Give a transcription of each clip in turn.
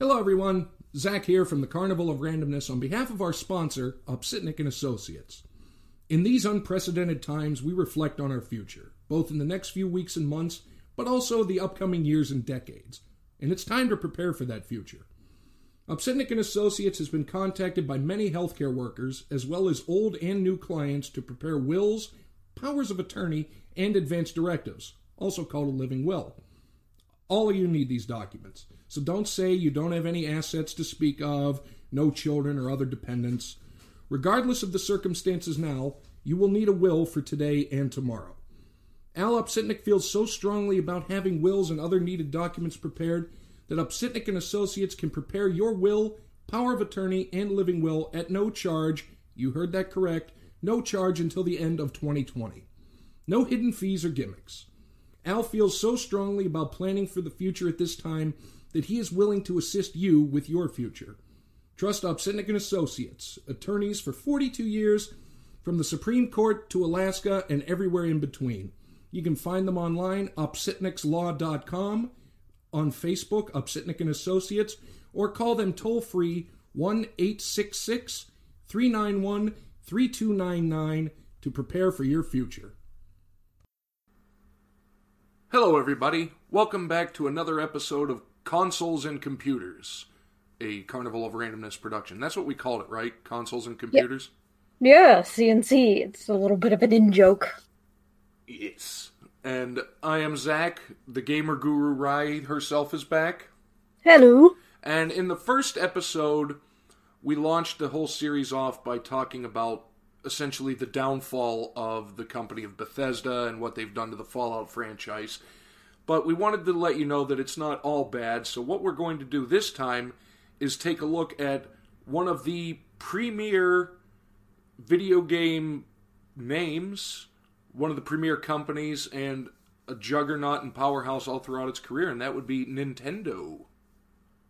Hello, everyone. Zach here from the Carnival of Randomness on behalf of our sponsor, Upsitnik and Associates. In these unprecedented times, we reflect on our future, both in the next few weeks and months, but also the upcoming years and decades. And it's time to prepare for that future. Upsitnik and Associates has been contacted by many healthcare workers, as well as old and new clients, to prepare wills, powers of attorney, and advance directives, also called a living will. All of you need these documents. So don't say you don't have any assets to speak of, no children or other dependents. Regardless of the circumstances now, you will need a will for today and tomorrow. Al Upsitnik feels so strongly about having wills and other needed documents prepared that Upsitnik and Associates can prepare your will, power of attorney, and living will at no charge. You heard that correct. No charge until the end of 2020. No hidden fees or gimmicks. Al feels so strongly about planning for the future at this time that he is willing to assist you with your future. Trust Upsitnik and Associates, attorneys for 42 years, from the Supreme Court to Alaska and everywhere in between. You can find them online, upsitnikslaw.com, on Facebook, Upsitnik and Associates, or call them toll free 1 866 391 3299 to prepare for your future. Hello, everybody. Welcome back to another episode of Consoles and Computers, a Carnival of Randomness production. That's what we called it, right? Consoles and Computers? Yeah, CNC. It's a little bit of an in joke. Yes. And I am Zach. The gamer guru Rai herself is back. Hello. And in the first episode, we launched the whole series off by talking about essentially the downfall of the company of Bethesda and what they've done to the Fallout franchise. But we wanted to let you know that it's not all bad. So, what we're going to do this time is take a look at one of the premier video game names, one of the premier companies, and a juggernaut and powerhouse all throughout its career, and that would be Nintendo.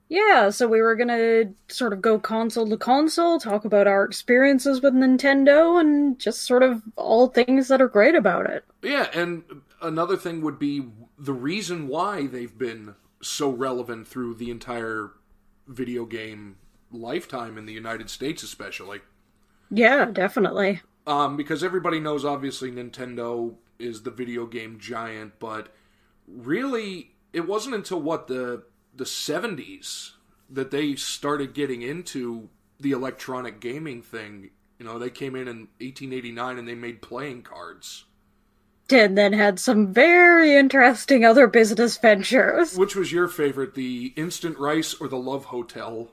Yeah, so we were gonna sort of go console to console, talk about our experiences with Nintendo, and just sort of all things that are great about it. Yeah, and another thing would be the reason why they've been so relevant through the entire video game lifetime in the United States, especially. Yeah, definitely. Um, because everybody knows, obviously, Nintendo is the video game giant, but really, it wasn't until what the the 70s that they started getting into the electronic gaming thing. You know, they came in in 1889 and they made playing cards. And then had some very interesting other business ventures. Which was your favorite, the Instant Rice or the Love Hotel?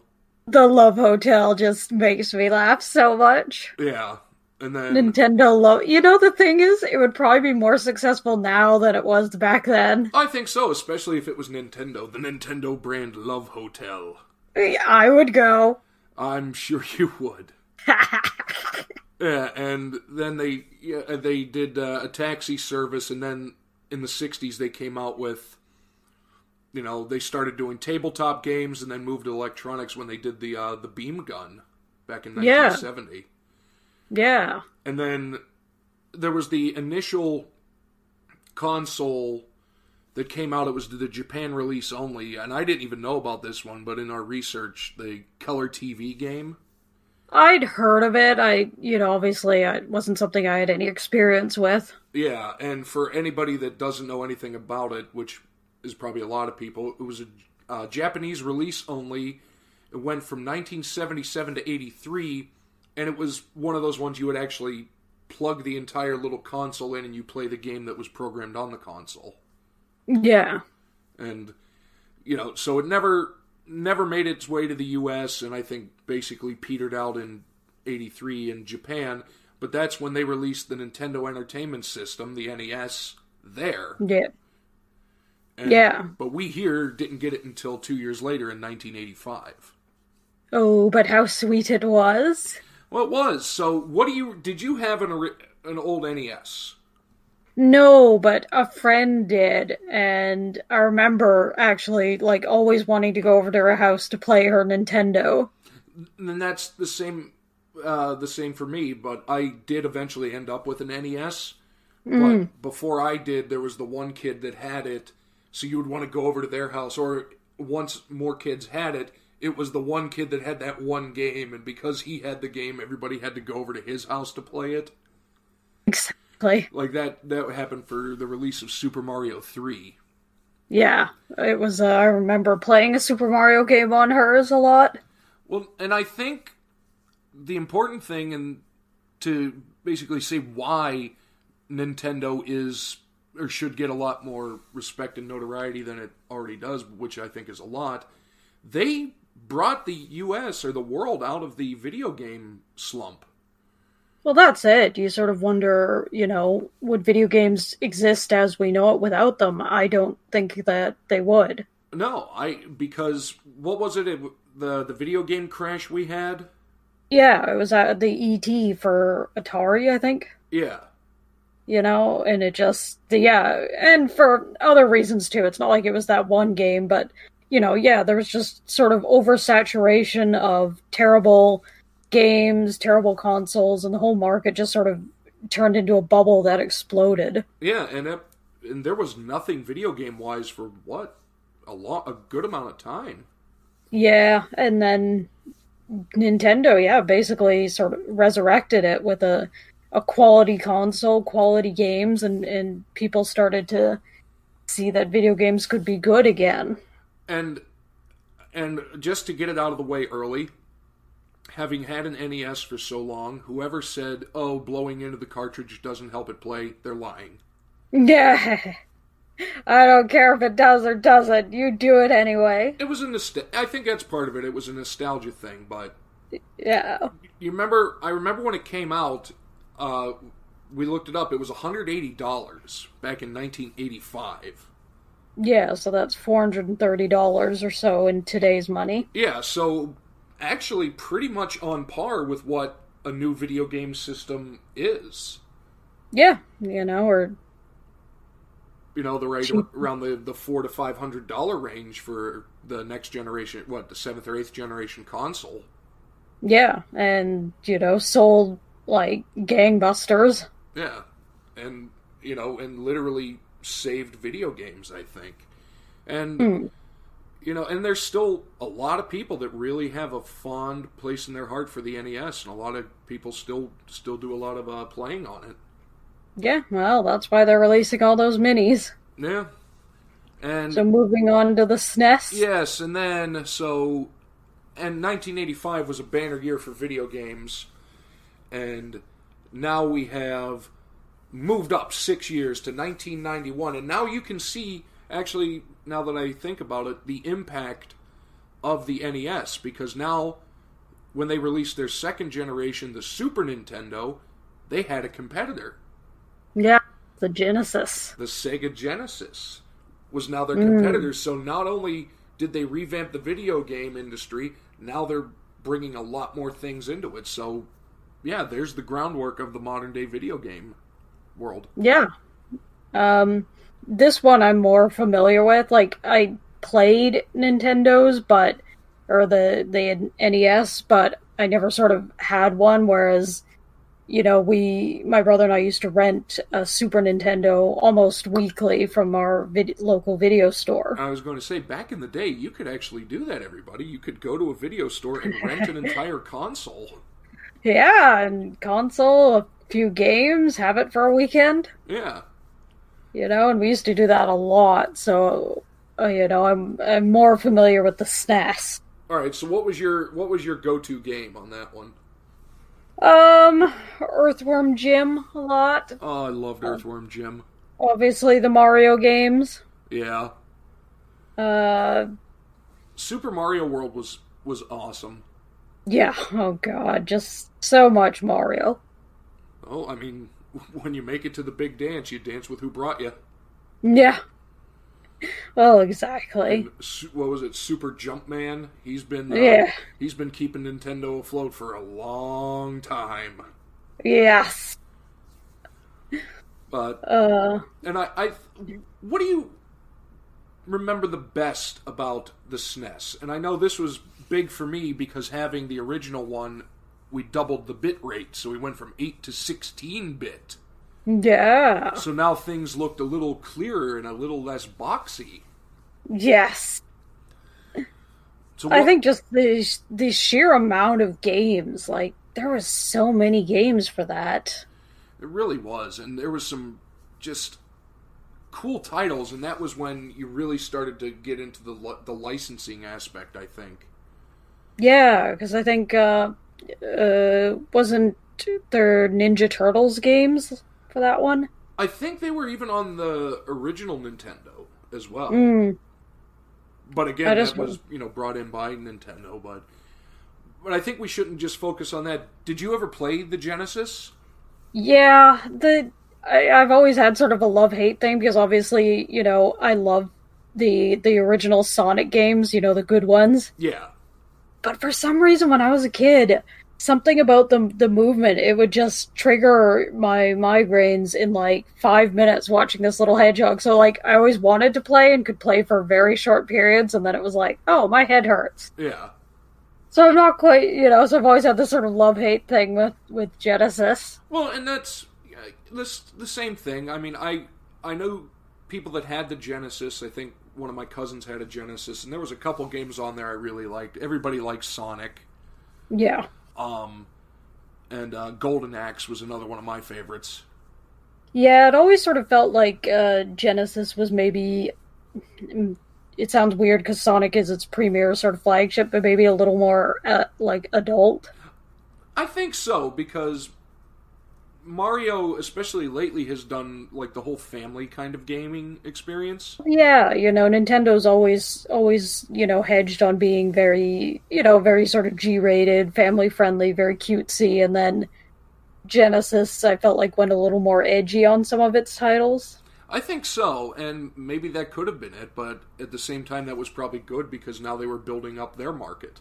The Love Hotel just makes me laugh so much. Yeah. And then Nintendo Love. You know, the thing is, it would probably be more successful now than it was back then. I think so, especially if it was Nintendo, the Nintendo brand Love Hotel. I would go. I'm sure you would. yeah, and then they yeah, they did uh, a taxi service, and then in the '60s they came out with, you know, they started doing tabletop games, and then moved to electronics when they did the uh, the beam gun back in 1970. Yeah. Yeah. And then there was the initial console that came out. It was the Japan release only, and I didn't even know about this one. But in our research, the color TV game. I'd heard of it. I, you know, obviously it wasn't something I had any experience with. Yeah, and for anybody that doesn't know anything about it, which is probably a lot of people, it was a uh, Japanese release only. It went from 1977 to 83, and it was one of those ones you would actually plug the entire little console in and you play the game that was programmed on the console. Yeah. And you know, so it never never made its way to the US and I think basically petered out in 83 in Japan, but that's when they released the Nintendo Entertainment System, the NES, there. Yeah. And, Yeah. But we here didn't get it until 2 years later in 1985. Oh, but how sweet it was. Well, it was. So, what do you did you have an an old NES? No, but a friend did, and I remember actually like always wanting to go over to her house to play her Nintendo. And that's the same uh, the same for me, but I did eventually end up with an NES. But before I did, there was the one kid that had it, so you would want to go over to their house, or once more kids had it, it was the one kid that had that one game, and because he had the game, everybody had to go over to his house to play it. Exactly. Like that that happened for the release of Super Mario 3. Yeah, it was. Uh, I remember playing a Super Mario game on hers a lot. Well, and I think the important thing and to basically say why Nintendo is or should get a lot more respect and notoriety than it already does, which I think is a lot. They brought the US or the world out of the video game slump. Well, that's it. You sort of wonder, you know, would video games exist as we know it without them? I don't think that they would. No, I because what was it? it the the video game crash we had? Yeah, it was at the ET for Atari, I think. Yeah. You know, and it just yeah, and for other reasons too. It's not like it was that one game, but you know, yeah, there was just sort of oversaturation of terrible games, terrible consoles, and the whole market just sort of turned into a bubble that exploded. Yeah, and it, and there was nothing video game wise for what a lot a good amount of time. Yeah, and then Nintendo, yeah, basically sort of resurrected it with a a quality console, quality games, and and people started to see that video games could be good again. And and just to get it out of the way early, having had an NES for so long, whoever said, "Oh, blowing into the cartridge doesn't help it play," they're lying. Yeah. I don't care if it does or doesn't. You do it anyway. It was a nostalgia. I think that's part of it. It was a nostalgia thing, but yeah. You remember? I remember when it came out. Uh, we looked it up. It was one hundred eighty dollars back in nineteen eighty five. Yeah, so that's four hundred and thirty dollars or so in today's money. Yeah, so actually pretty much on par with what a new video game system is. Yeah, you know, or you know the right around the the four to five hundred dollar range for the next generation what the seventh or eighth generation console yeah and you know sold like gangbusters yeah and you know and literally saved video games i think and mm. you know and there's still a lot of people that really have a fond place in their heart for the nes and a lot of people still still do a lot of uh, playing on it yeah, well, that's why they're releasing all those minis. Yeah. And so moving on to the SNES. Yes, and then so and 1985 was a banner year for video games and now we have moved up 6 years to 1991 and now you can see actually now that I think about it the impact of the NES because now when they released their second generation the Super Nintendo they had a competitor yeah, the Genesis. The Sega Genesis was now their competitor. Mm. So not only did they revamp the video game industry, now they're bringing a lot more things into it. So, yeah, there's the groundwork of the modern day video game world. Yeah. Um, this one I'm more familiar with. Like I played Nintendo's, but or the the NES, but I never sort of had one. Whereas you know, we, my brother and I used to rent a Super Nintendo almost weekly from our vid- local video store. I was going to say, back in the day, you could actually do that, everybody. You could go to a video store and rent an entire console. Yeah, and console, a few games, have it for a weekend. Yeah. You know, and we used to do that a lot, so, uh, you know, I'm, I'm more familiar with the SNES. All right, so what was your what was your go-to game on that one? Um, Earthworm Jim a lot. Oh, I loved Earthworm Jim. Obviously, the Mario games. Yeah. Uh, Super Mario World was was awesome. Yeah. Oh God, just so much Mario. Oh, I mean, when you make it to the big dance, you dance with who brought you. Yeah. Well, exactly. And, what was it, Super Jumpman? He's been uh, yeah. He's been keeping Nintendo afloat for a long time. Yes. But uh, and I, I, what do you remember the best about the SNES? And I know this was big for me because having the original one, we doubled the bit rate, so we went from eight to sixteen bit. Yeah. So now things looked a little clearer and a little less boxy. Yes. So So I think just the the sheer amount of games, like there was so many games for that. It really was, and there was some just cool titles, and that was when you really started to get into the the licensing aspect. I think. Yeah, because I think uh, uh, wasn't there Ninja Turtles games for that one? I think they were even on the original Nintendo as well. Mm, But again, That that, was you know brought in by Nintendo. But but I think we shouldn't just focus on that. Did you ever play the Genesis? yeah, the I, I've always had sort of a love hate thing because obviously, you know, I love the the original Sonic games, you know, the good ones. Yeah, But for some reason, when I was a kid, something about the the movement it would just trigger my migraines in like five minutes watching this little hedgehog. So like I always wanted to play and could play for very short periods, and then it was like, oh, my head hurts. yeah. So I'm not quite, you know. So I've always had this sort of love hate thing with with Genesis. Well, and that's uh, this the same thing. I mean, I I know people that had the Genesis. I think one of my cousins had a Genesis, and there was a couple games on there I really liked. Everybody likes Sonic. Yeah, Um, and uh, Golden Axe was another one of my favorites. yeah. It always sort of felt like uh, Genesis was maybe. mm, It sounds weird because Sonic is its premier sort of flagship, but maybe a little more uh, like adult. I think so because Mario, especially lately, has done like the whole family kind of gaming experience. Yeah, you know, Nintendo's always always, you know, hedged on being very, you know, very sort of G-rated, family-friendly, very cutesy, and then Genesis I felt like went a little more edgy on some of its titles. I think so, and maybe that could have been it, but at the same time, that was probably good because now they were building up their market.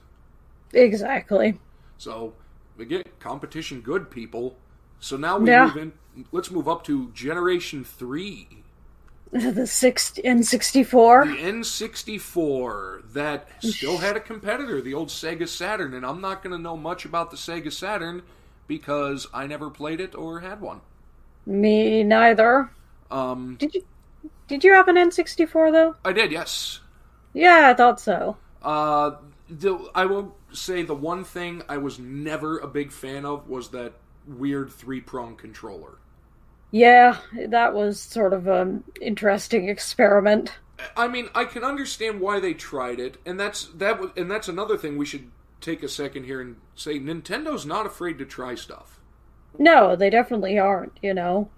Exactly. So we get competition good people. So now we Yeah. move in. Let's move up to Generation Three, the six N64. the N64 that still had a competitor, the old Sega Saturn, and I'm not going to know much about the Sega Saturn because I never played it or had one. Me neither. Um, Did you Did you have an N64 though? I did, yes. Yeah, I thought so. Uh, the, I will say the one thing I was never a big fan of was that weird three prong controller. Yeah, that was sort of an interesting experiment. I mean, I can understand why they tried it, and that's that was, and that's another thing we should take a second here and say Nintendo's not afraid to try stuff. No, they definitely aren't, you know.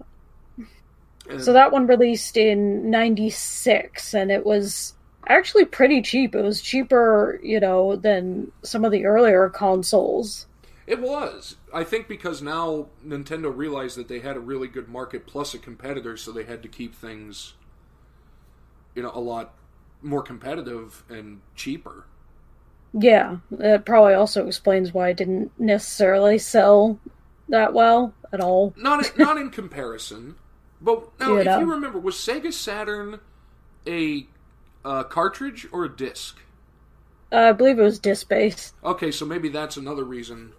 And- So that one released in 96 and it was actually pretty cheap. It was cheaper, you know, than some of the earlier consoles. It was. I think because now Nintendo realized that they had a really good market plus a competitor, so they had to keep things, you know, a lot more competitive and cheaper. Yeah, that probably also explains why it didn't necessarily sell that well at all. Not not in comparison, but now You if know. you remember, was Sega Saturn a uh, cartridge or a disc? Uh, I believe it was disc based. Okay, so maybe that's another reason.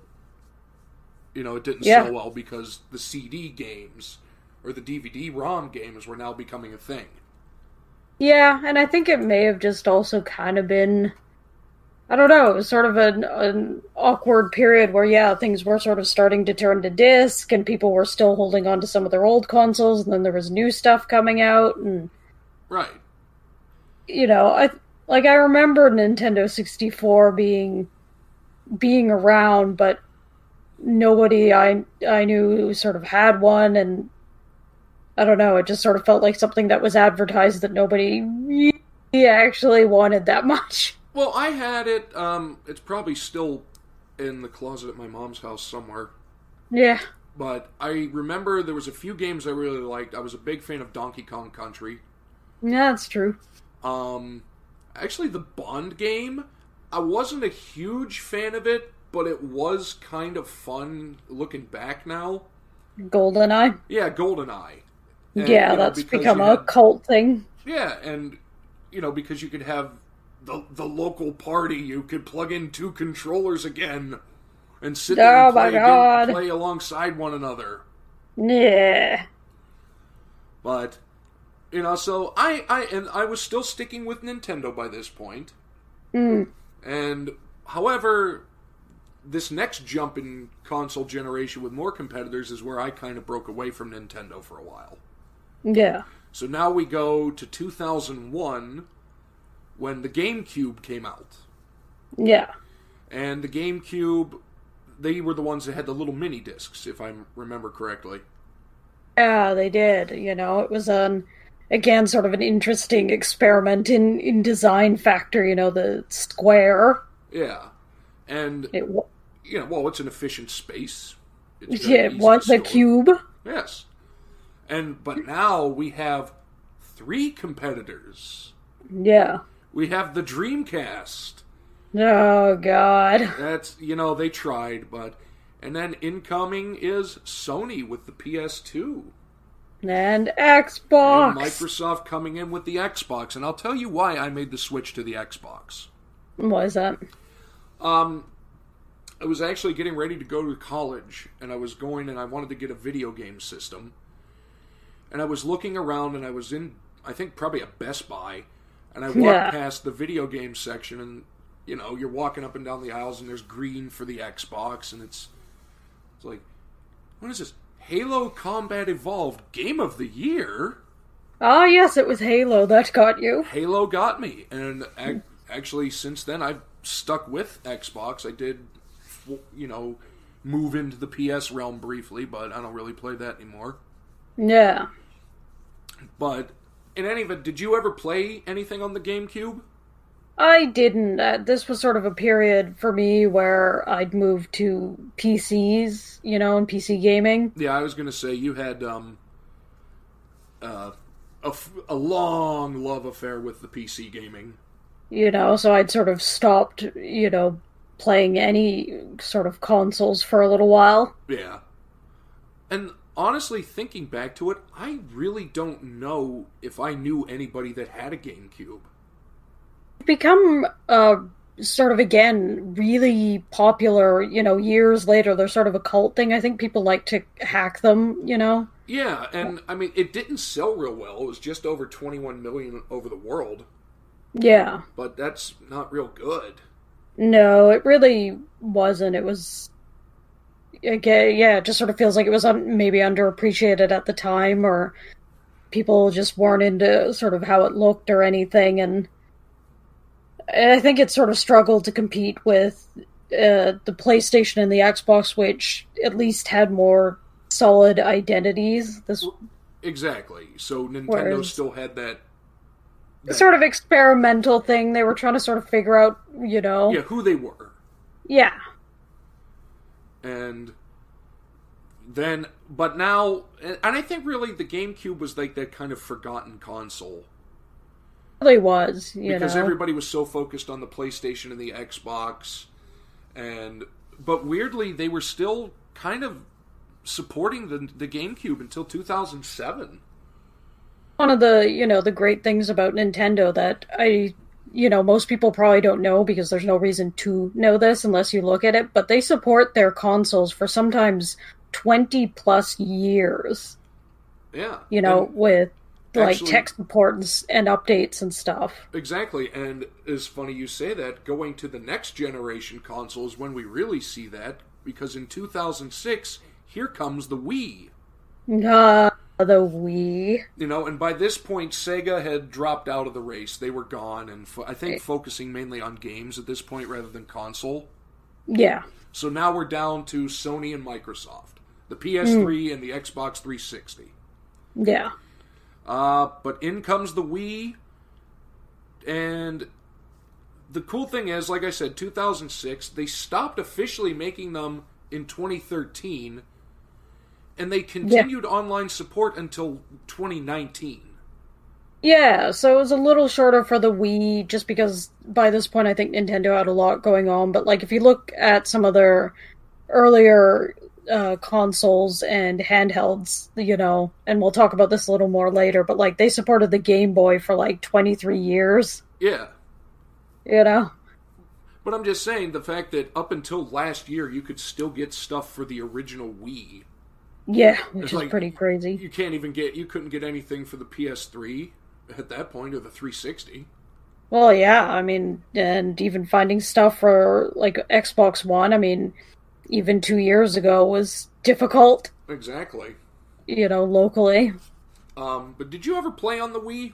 You know, it didn't Yeah. sell well because the CD games or the DVD-ROM games were now becoming a thing. Yeah, and I think it may have just also kind of been. I don't know. It was sort of an, an awkward period where, yeah, things were sort of starting to turn to disc, and people were still holding on to some of their old consoles, and then there was new stuff coming out, and Right. you know, I like I remember Nintendo 64 being being around, but nobody I I knew sort of had one, and I don't know. It just sort of felt like something that was advertised that nobody really actually wanted that much. Well, I had it. Um, it's probably still in the closet at my mom's house somewhere. Yeah, But I remember there was a few games I really liked. I was a big fan of Donkey Kong Country. yeah, that's true. Um, actually, the Bond game, I wasn't a huge fan of it, but it was kind of fun looking back now. GoldenEye. Yeah, GoldenEye. And, yeah, you know, that's become you a had- cult thing. Yeah, and you know because you could have the the local party, you could plug in two controllers again and sit there Oh and my play, God. play alongside one another. Yeah. But you know, so I I and I was still sticking with Nintendo by this point. Mm. And however, this next jump in console generation with more competitors is where I kind of broke away from Nintendo for a while. Yeah. So now we go to 2001 when the GameCube came out. Yeah. And the GameCube, they were the ones that had the little mini discs, if I remember correctly. Yeah, they did. You know, it was an again sort of an interesting experiment in in design factor. You know, the square. Yeah, and It you know, well, it's an efficient space. It's yeah, it easy was to the cube. Yes, and but now we have three competitors. Yeah. We have the Dreamcast. Oh God. That's you know they tried, but and then incoming is Sony with the PS2 And and Xbox. Microsoft coming in with the Xbox. And I'll tell you why I made the switch to the Xbox. What is that? Um, I was actually getting ready to go to college, and I was going and I wanted to get a video game system. And I was looking around, and I was in, I think, probably a Best Buy, and I walked Yeah. past the video game section, and you know, you're walking up and down the aisles, and there's green for the Xbox, and it's, it's like, what is this? Halo Combat Evolved Game of the Year. Ah, yes, it was Halo that got you. Halo got me, and ac- actually, since then, I've stuck with Xbox. I did, you know, move into the PS realm briefly, but I don't really play that anymore. Yeah. But in any event, did you ever play anything on the GameCube? I didn't. Uh, this was sort of a period for me where I'd moved to PCs, you know, and PC gaming. Yeah, I was going to say you had um, uh, a, f- a long love affair with the PC gaming. you know, so I'd sort of stopped, you know, playing any sort of consoles for a little while. Yeah. And honestly, thinking back to it, I really don't know if I knew anybody that had a GameCube. Become uh sort of again really popular, you know, years later. They're sort of a cult thing. I think people like to hack them, you know. Yeah, and I mean, it didn't sell real well. It was just over 21 million over the world, Yeah. but that's not real good. No, it really wasn't. It was again, yeah, it just sort of feels like it was un- maybe underappreciated at the time or people just weren't into sort of how it looked or anything and and I think it sort of struggled to compete with uh, the PlayStation and the Xbox, which at least had more solid identities. This Exactly. So Nintendo Whereas- still had that. Sort of experimental thing they were trying to sort of figure out, you know. Yeah, who they were. Yeah. And then, but now, and I think really the GameCube was like that kind of forgotten console. really was, you because know. everybody was so focused on the PlayStation and the Xbox, and but weirdly they were still kind of supporting the the GameCube until 2007. One of the you know the great things about Nintendo that I you know most people probably don't know because there's no reason to know this unless you look at it but they support their consoles for sometimes 20 plus years Yeah, you know with like actually- tech support and, and updates and stuff exactly. And it's funny you say that. Going to the next generation consoles when we really see that because in 2006 here comes the Wii. uh, the Wii You know, and by this point, Sega had dropped out of the race. They were gone, and fo- I think focusing mainly on games at this point rather than console. yeah So now we're down to Sony and Microsoft, the PS3 and the Xbox 360. yeah Uh, but in comes the Wii, and the cool thing is, like I said, 2006, they stopped officially making them in 2013, and they continued online support until 2019. Yeah, so it was a little shorter for the Wii just because by this point I think Nintendo had a lot going on. But like if you look at some of their earlier uh, consoles and handhelds, you know, and we'll talk about this a little more later, but like they supported the Game Boy for like 23 years, Yeah. you know? But I'm just saying the fact that up until last year you could still get stuff for the original Wii. Yeah, which It's is like- pretty crazy. You can't even get you couldn't get anything for the PS3 at that point or the 360. Well, yeah, I mean, and even finding stuff for like Xbox One, I mean, even two years ago was difficult, Exactly. you know, locally. Um, but did you ever play on the Wii?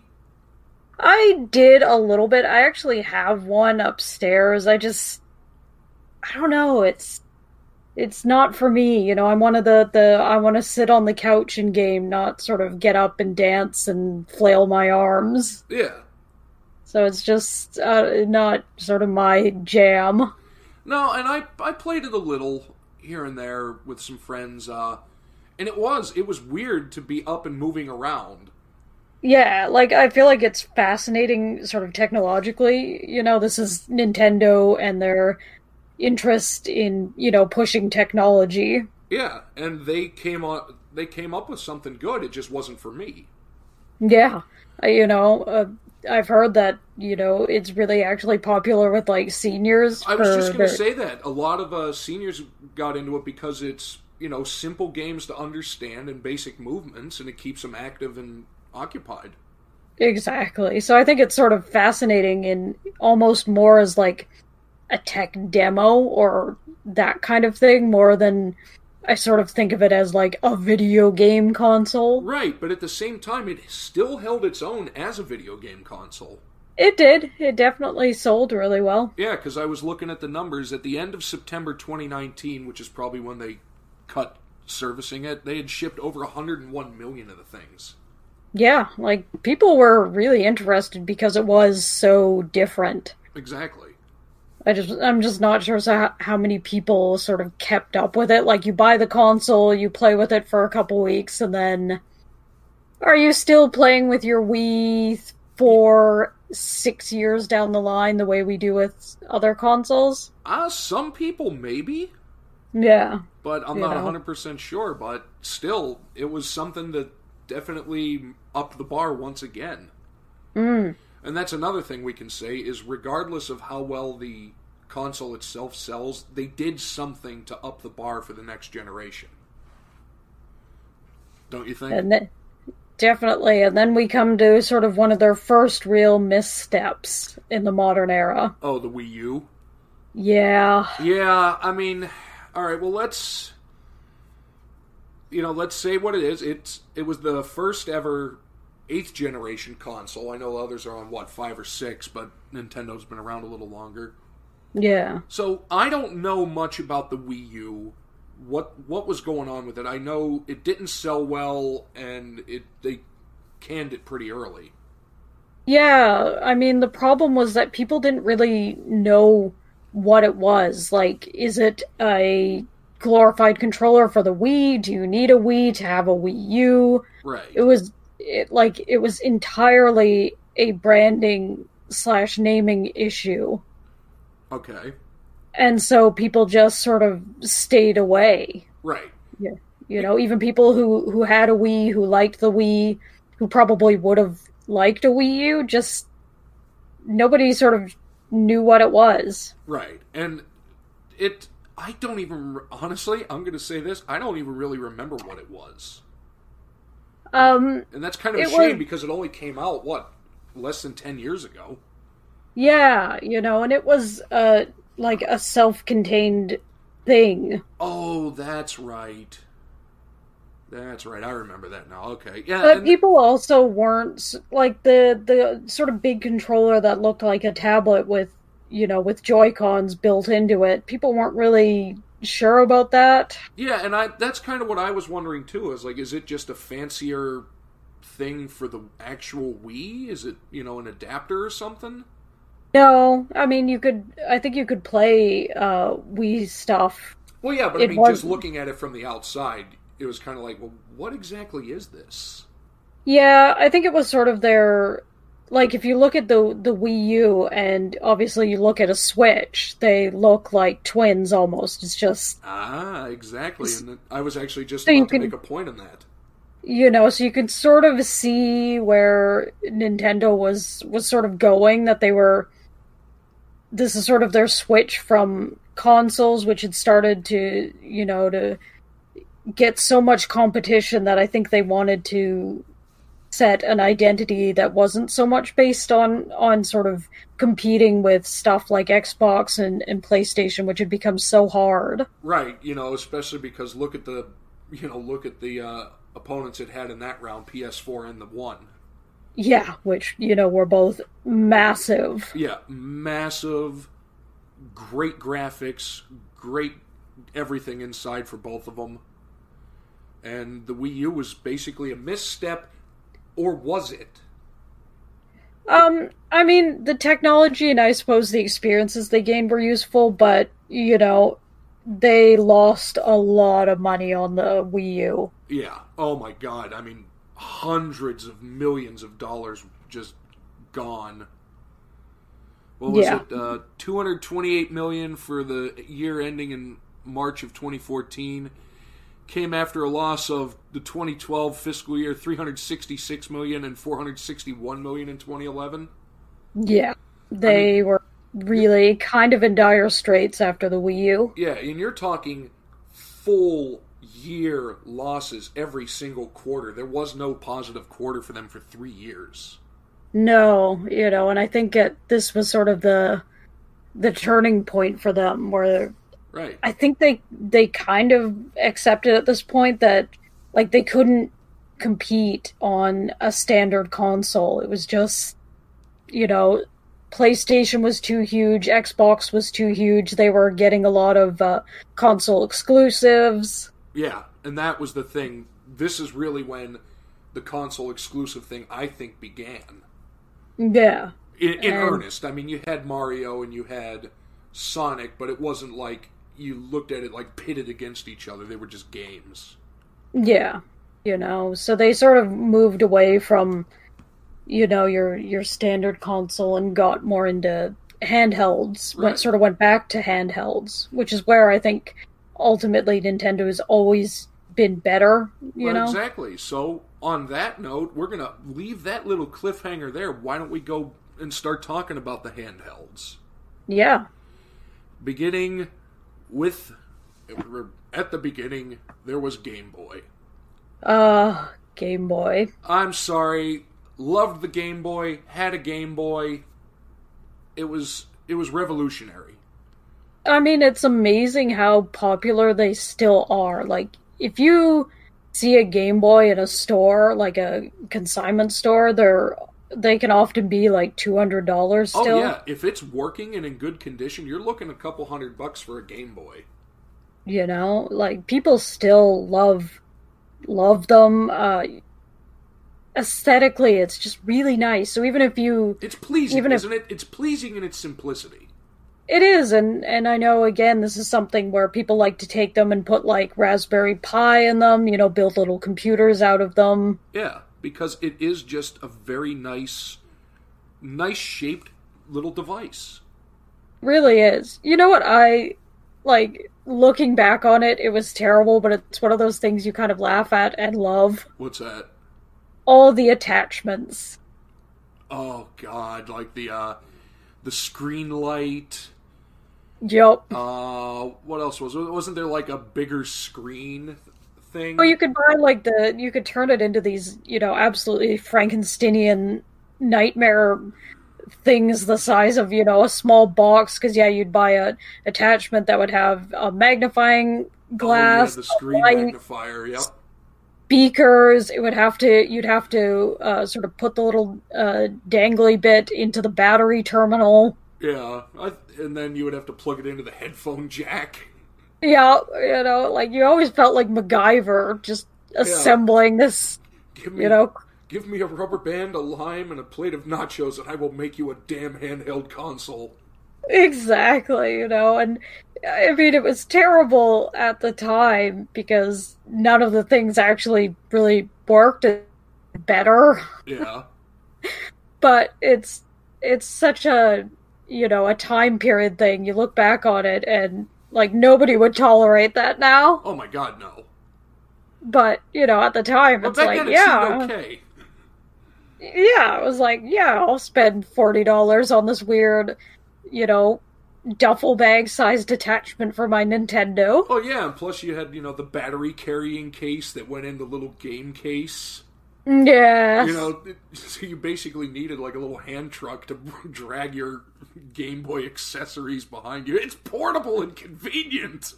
I did a little bit. I actually have one upstairs. I just I don't know, it's it's not for me, you know. I'm one of the the I want to sit on the couch and game, not sort of get up and dance and flail my arms. Yeah. So it's just uh, not sort of my jam. No, and I I played it a little here and there with some friends, uh, and it was it was weird to be up and moving around. Yeah, like I feel like it's fascinating sort of technologically. You know, this is Nintendo and their interest in, you know, pushing technology. Yeah, and they came on they came up with something good. It just wasn't for me. Yeah. You know, uh, I've heard that, you know, it's really actually popular with like seniors I was just going to say that a lot of uh, seniors got into it because it's you know simple games to understand and basic movements, and it keeps them active and occupied. Exactly. So I think it's sort of fascinating and almost more as like a tech demo or that kind of thing more than I sort of think of it as like a video game console. Right, but at the same time, it still held its own as a video game console. It did. It definitely sold really well. Yeah, because I was looking at the numbers at the end of September 2019, which is probably when they cut servicing it. They had shipped over 101 million of the things. Yeah, like people were really interested because it was so different. Exactly. I just I'm just not sure so how many people sort of kept up with it. Like you buy the console, you play with it for a couple weeks, and then are you still playing with your Wii for six years down the line, the way we do with other consoles? Uh, some people maybe, Yeah, but I'm not know. 100% sure. But still, it was something that definitely upped the bar once again. mm. And that's another thing we can say is regardless of how well the console itself sells, they did something to up the bar for the next generation. Don't you think? and then, definitely. And then we come to sort of one of their first real missteps in the modern era. oh, the Wii U? Yeah, Yeah, I mean, all right, well let's you know, let's say what it is. It's it was the first ever eighth generation console. I know others are on what, 5 or 6, but Nintendo's been around a little longer. yeah. So, I don't know much about the Wii U. What what was going on with it? I know it didn't sell well and it they canned it pretty early. Yeah, I mean, the problem was that people didn't really know what it was. Like, is it a glorified controller for the Wii? Do you need a Wii to have a Wii U? Right. It was it, like it was entirely a branding slash naming issue, Okay. and so people just sort of stayed away. Right. Yeah. You know, even people who who had a Wii, who liked the Wii, who probably would have liked a Wii U, just nobody sort of knew what it was. Right. And it I don't even honestly, I'm going to say this, I don't even really remember what it was. Um, And that's kind of a shame was- because it only came out what less than 10 years ago. yeah, you know, and it was uh like a self-contained thing. Oh, that's right. That's right. I remember that now. Okay. Yeah. But and- people also weren't like the the sort of big controller that looked like a tablet with you know with Joy Cons built into it. People weren't really sure about that. yeah, and I that's kind of what I was wondering too. Is like is it just a fancier thing for the actual Wii? Is it, you know, an adapter or something? No, I mean you could. I think you could play uh, Wii stuff. Well, yeah, but I It mean, was- just looking at it from the outside, it was kind of like, well, what exactly is this? Yeah, I think it was sort of their like if you look at the the Wii U and obviously you look at a Switch, they look like twins almost. It's just Ah, exactly. And I was actually just So about to make a point on that. you know, so you could sort of see where Nintendo was was sort of going that they were this is sort of their switch from consoles which had started to, you know, to get so much competition that I think they wanted to set an identity that wasn't so much based on on sort of competing with stuff like Xbox and, and PlayStation, which had become so hard. Right, you know, especially because look at the you know, look at the uh, opponents it had in that round, PS4 and the one. Yeah, which, you know, were both massive. Yeah, massive, great graphics, great everything inside for both of them. And the Wii U was basically a misstep, or was it? Um, I mean, the technology and I suppose the experiences they gained were useful, but, you know, they lost a lot of money on the Wii U. Yeah. Oh my god. I mean, hundreds of millions of dollars just gone. What was Yeah. it? Uh, 228 million for the year ending in March of 2014. Came after a loss of the 2012 fiscal year 366 million and 461 million in 2011. Yeah. They were really kind of in dire straits after the Wii U. Yeah, and you're talking full year losses every single quarter. There was no positive quarter for them for three years. No, you know, and I think it, this was sort of the the turning point for them where Right. I think they they kind of accepted at this point that like they couldn't compete on a standard console. It was just you know, PlayStation was too huge, Xbox was too huge. They were getting a lot of uh, console exclusives. Yeah, and that was the thing. This is really when the console exclusive thing, I think, began. Yeah. In, in And- earnest. I mean, you had Mario and you had Sonic, but it wasn't like you looked at it like pitted against each other. They were just games. Yeah, you know, so they sort of moved away from, you know, your your standard console and got more into handhelds. Right. Went sort of went back to handhelds, which is where I think ultimately Nintendo has always been better. You Well, know, Exactly. So, on that note, we're going to leave that little cliffhanger there. Why don't we go and start talking about the handhelds? yeah, Beginning with. At the beginning, there was Game Boy. uh, Game Boy. I'm sorry. Loved the Game Boy. Had a Game Boy. It was it was revolutionary. I mean, it's amazing how popular they still are. Like, if you see a Game Boy in a store, like a consignment store, they're they can often be like two hundred dollars still. Oh yeah, if it's working and in good condition, you're looking a couple hundred bucks for a Game Boy. You know, like people still love love them. Uh, aesthetically, it's just really nice. So even if you It's pleasing, Even if- isn't it? It's pleasing in its simplicity. It is, and and I know again this is something where people like to take them and put like Raspberry Pi in them, you know, build little computers out of them. Yeah, because it is just a very nice, nice shaped little device. Really is. You know what I like looking back on it, it was terrible, but it's one of those things you kind of laugh at and love. What's that? All the attachments. Oh God, like the uh, the screen light. Yep. Uh, what else was? Wasn't there like a bigger screen thing? Oh, you could buy like the you could turn it into these, you know, absolutely Frankensteinian nightmare things the size of, you know, a small box because yeah, you'd buy a attachment that would have a magnifying glass, Oh, yeah, the screen light, magnifier. Yep. speakers. It would have to you'd have to uh, sort of put the little uh, dangly bit into the battery terminal. Yeah, I, and then you would have to plug it into the headphone jack. Yeah, you know, like you always felt like MacGyver just assembling this, Give me, you know, give me a rubber band, a lime, and a plate of nachos, and I will make you a damn handheld console. Exactly, you know, and I mean, it was terrible at the time because none of the things actually really worked better. Yeah, But it's it's such a you know a time period thing. You look back on it, and like nobody would tolerate that now. oh my god, no. But you know, at the time, But it's like then it yeah, okay. yeah, it was like, yeah, I'll spend forty dollars on this weird, you know, duffel bag sized attachment for my Nintendo. Oh yeah, and plus you had you know the battery carrying case that went in the little game case. Yeah. You know, so you basically needed like a little hand truck to drag your Game Boy accessories behind you. It's portable and convenient.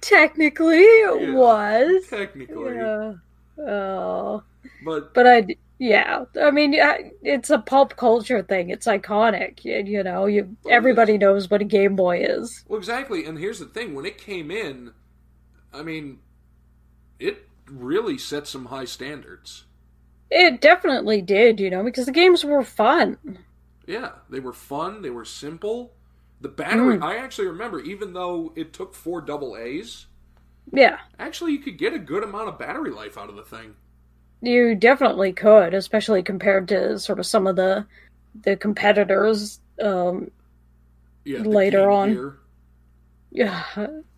Technically, it Yeah. was. Technically, Yeah. Oh. but But I, yeah, I mean, it's a pulp culture thing. It's iconic. You, you know, you everybody knows what a Game Boy is. well, exactly. And here's the thing: when it came in, I mean, it really set some high standards. It definitely did, you know, because the games were fun. Yeah, they were fun. They were simple. The battery, Mm. I actually remember, even though it took four double A's, Yeah, actually you could get a good amount of battery life out of the thing. you definitely could, especially compared to sort of some of the the competitors. Um, Yeah, Later on. Gear. yeah,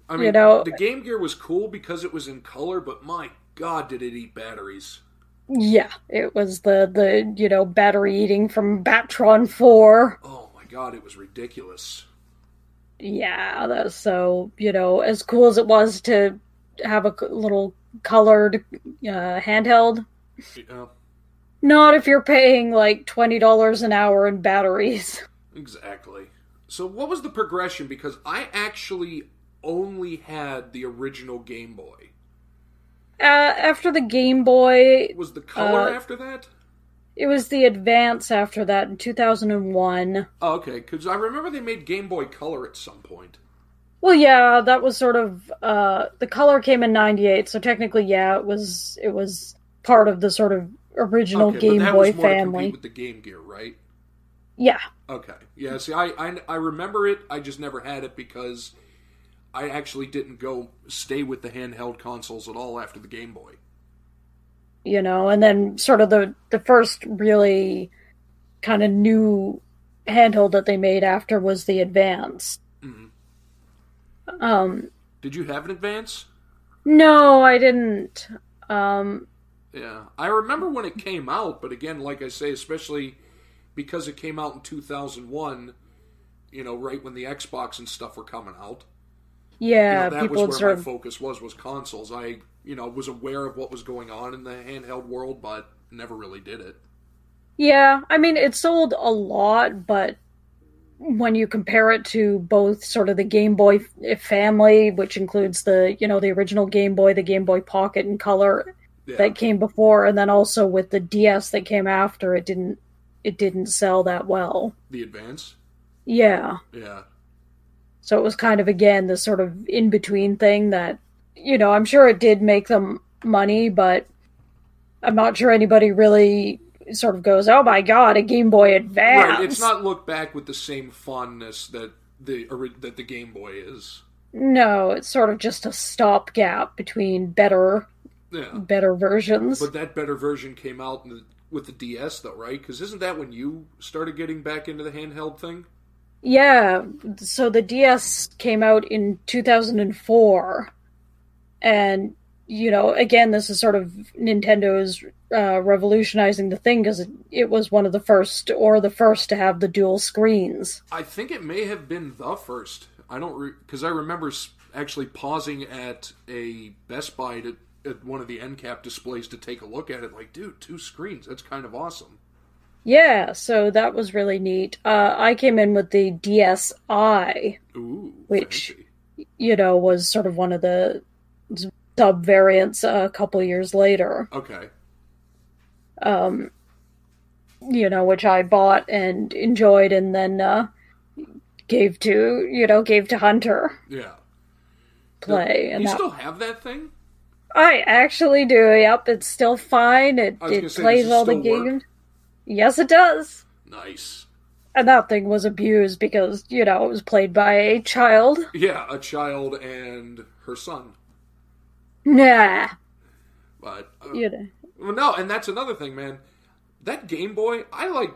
I mean, You know- the Game Gear was cool because it was in color, but my God, did it eat batteries? yeah, it was the the you know battery eating from Batron Four. Oh my God, it was ridiculous. Yeah, that's so you know as cool as it was to have a little colored uh, handheld. Yeah, Not if you're paying like twenty dollars an hour in batteries. exactly. So, what was the progression? Because I actually only had the original Game Boy. Uh, after the Game Boy, Was the color Uh, after that? it was the Advance. After that, in two thousand and one. Oh, okay, because I remember they made Game Boy Color at some point. Well, yeah, that was sort of uh, the color came in '98, so technically, yeah, it was it was part of the sort of original Okay, Game Boy was more family. with the Game Gear, right? Yeah, Okay. Yeah, see, I, I, I remember it. I just never had it because I actually didn't go stay with the handheld consoles at all after the Game Boy. you know, and then sort of the the first really kind of new handheld that they made after was the Advance. Mhm. Um, Did you have an Advance? no, I didn't. Um, Yeah. I remember when it came out, but again, like I say, especially because it came out in 2001, you know, right when the Xbox and stuff were coming out. You yeah, know, that people was where my of focus was, was consoles. I, you know, was aware of what was going on in the handheld world, but never really did it. Yeah, I mean, it sold a lot, but when you compare it to both sort of the Game Boy family, which includes the, you know, the original Game Boy, the Game Boy Pocket and Color Yeah. that came before, and then also with the DS that came after, it didn't it didn't sell that well. the Advance? Yeah. Yeah. So it was kind of again this sort of in between thing that you know, I'm sure it did make them money, but I'm not sure anybody really sort of goes, "Oh my god, a Game Boy Advance." Right, it's not looked back with the same fondness that the that the Game Boy is. No, it's sort of just a stopgap between better Yeah, better versions. but that better version came out in the, with the DS, though, right? Because isn't that when you started getting back into the handheld thing? Yeah, so the DS came out in 2004. And, you know, again, this is sort of Nintendo's uh, revolutionizing the thing because it, it was one of the first, or the first to have the dual screens. I think it may have been the first. I don't because I remember actually pausing at a Best Buy to, at one of the end cap displays to take a look at it. Like, dude, two screens. That's kind of awesome. Yeah, so that was really neat. Uh, I came in with the DSi, Ooh, Which- fancy. you know, was sort of one of the sub variants a couple years later. Okay. um, you know, which I bought and enjoyed, and then uh, gave to you know gave to Hunter Yeah. play, you and that, still have that thing? I actually do. Yep, it's still fine. It it say, plays all the work? Yes, it does. Nice. And that thing was abused because you know it was played by a child. Yeah, a child and her son. Nah, But uh, you know. well, no, and that's another thing, man. That Game Boy, I like.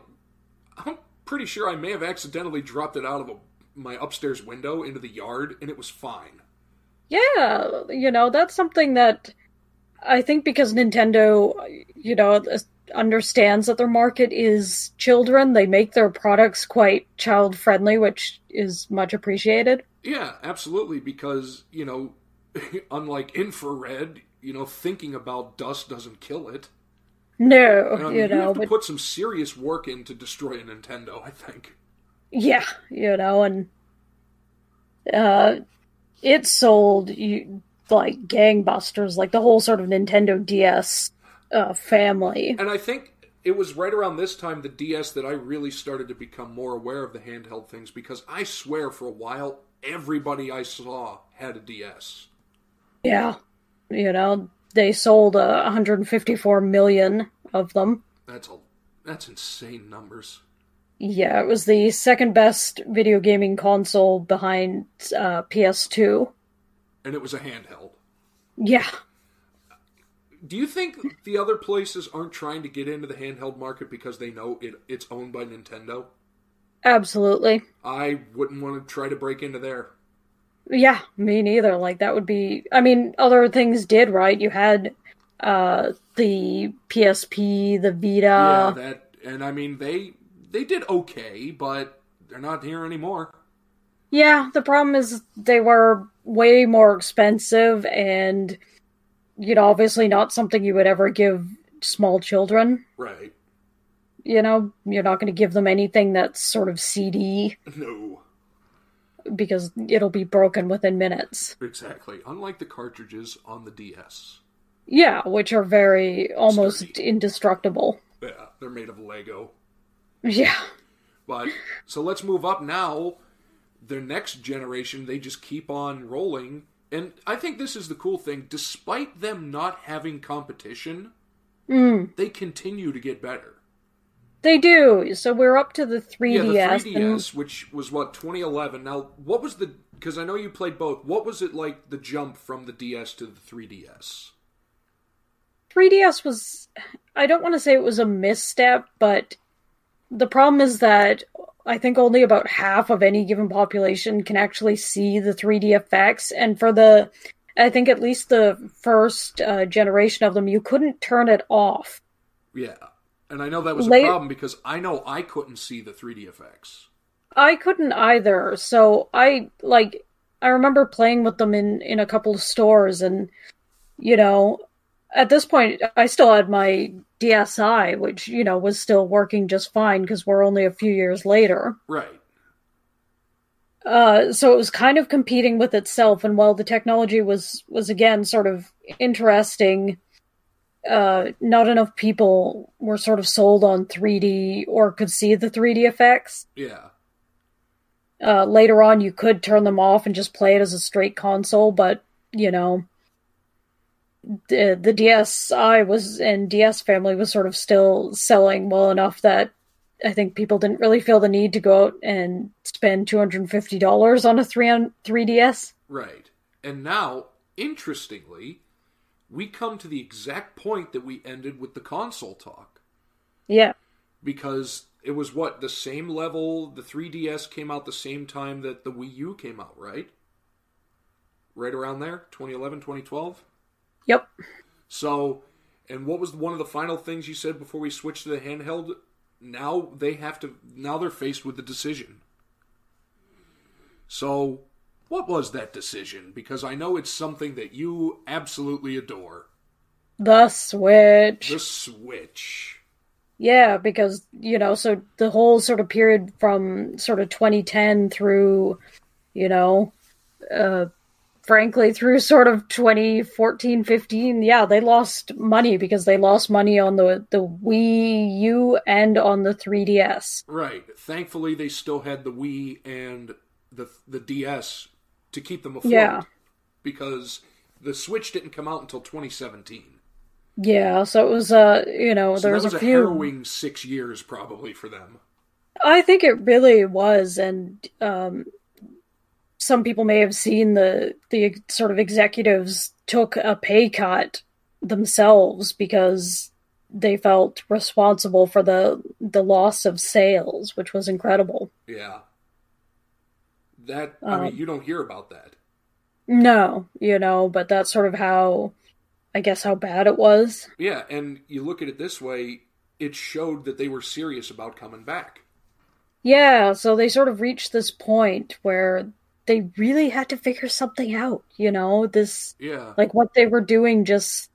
I'm pretty sure I may have accidentally dropped it out of a, my upstairs window into the yard, and it was fine. Yeah, you know, that's something that I think because Nintendo, you know, understands that their market is children, they make their products quite child friendly, which is much appreciated. Yeah, absolutely. Because you know, unlike infrared, you know, thinking about dust doesn't kill it. No, I mean, you know, have to but put some serious work in to destroy a Nintendo. I think. yeah, you know, and uh, it sold you like gangbusters, like the whole sort of Nintendo DS uh, family. And I think it was right around this time, the DS, that I really started to become more aware of the handheld things because I swear for a while, everybody I saw had a DS. Yeah, you know, they sold uh, 154 million of them. That's a that's insane numbers. Yeah, it was the second best video gaming console behind uh, PS2. And it was a handheld. Yeah. Do you think the other places aren't trying to get into the handheld market because they know it it's owned by Nintendo? Absolutely. I wouldn't want to try to break into there. Yeah, me neither. Like that would be I mean, other things did, right? You had uh the PSP, the Vita. yeah, that and I mean they they did okay, but they're not here anymore. Yeah, the problem is they were way more expensive and you know, obviously not something you would ever give small children. Right. You know, you're not going to give them anything that's sort of CD No. because it'll be broken within minutes. Exactly. Unlike the cartridges on the DS. Yeah, which are very almost Sturdy. indestructible. Yeah, they're made of Lego. Yeah. But so let's move up now. Their next generation, they just keep on rolling. And I think this is the cool thing. Despite them not having competition, Mm, they continue to get better. they do. So we're up to the 3DS. Yeah, the 3DS, which was what 2011. Now, what was the? Because I know you played both. What was it like the jump from the DS to the 3DS? 3DS was. I don't want to say it was a misstep, but the problem is that I think only about half of any given population can actually see the 3D effects. And for the. I think at least the first uh, generation of them, you couldn't turn it off. Yeah, and I know that was a problem because I know I couldn't see the 3D effects. I couldn't either. So I like I remember playing with them in in a couple of stores and you know, at this point I still had my DSi which, you know, was still working just fine because we're only a few years later. Right. Uh so it was kind of competing with itself and while the technology was was again sort of interesting uh not enough people were sort of sold on 3D or could see the 3D effects. Yeah. uh, later on you could turn them off and just play it as a straight console but you know the, the dsi was and ds family was sort of still selling well enough that i think people didn't really feel the need to go out and spend $250 on a 3 on 3ds Right. And now, interestingly, we come to the exact point that we ended with the console talk. yeah Because it was what, the same level, the 3DS came out the same time that the Wii U came out, right? Right around there? 2011, 2012? Yep So, and what was one of the final things you said before we switched to the handheld? Now they have to, now they're faced with the decision. So, what was that decision? Because I know it's something that you absolutely adore. the switch The Switch. Yeah, because you know, so the whole sort of period from sort of 2010 through, you know, uh, frankly through sort of 2014, 15, yeah, they lost money because they lost money on the the Wii U and on the 3DS. Right. Thankfully, they still had the Wii and the the DS to keep them afloat. Yeah. Because the Switch didn't come out until 2017. Yeah, so it was uh, you know, So there was, was a few. harrowing six years probably for them. I think it really was, and um, some people may have seen the the sort of executives took a pay cut themselves because they felt responsible for the the loss of sales, which was incredible. Yeah. That I Um, mean, you don't hear about that. No, you know, but that's sort of how I guess how bad it was. Yeah, and you look at it this way, it showed that they were serious about coming back. Yeah, so they sort of reached this point where they really had to figure something out, you know? This Yeah. like what they were doing just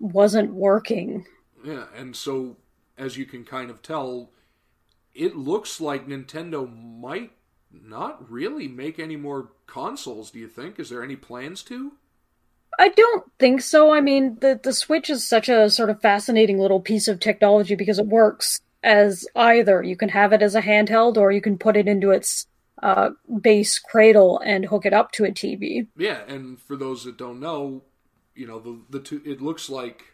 wasn't working. Yeah, and so as you can kind of tell, it looks like Nintendo might not really make any more consoles, do you think? Is there any plans to? I don't think so. I mean, the the Switch is such a sort of fascinating little piece of technology because it works as either. You can have it as a handheld, or you can put it into its uh, base cradle and hook it up to a TV. Yeah, and for those that don't know, you know, the the two it looks like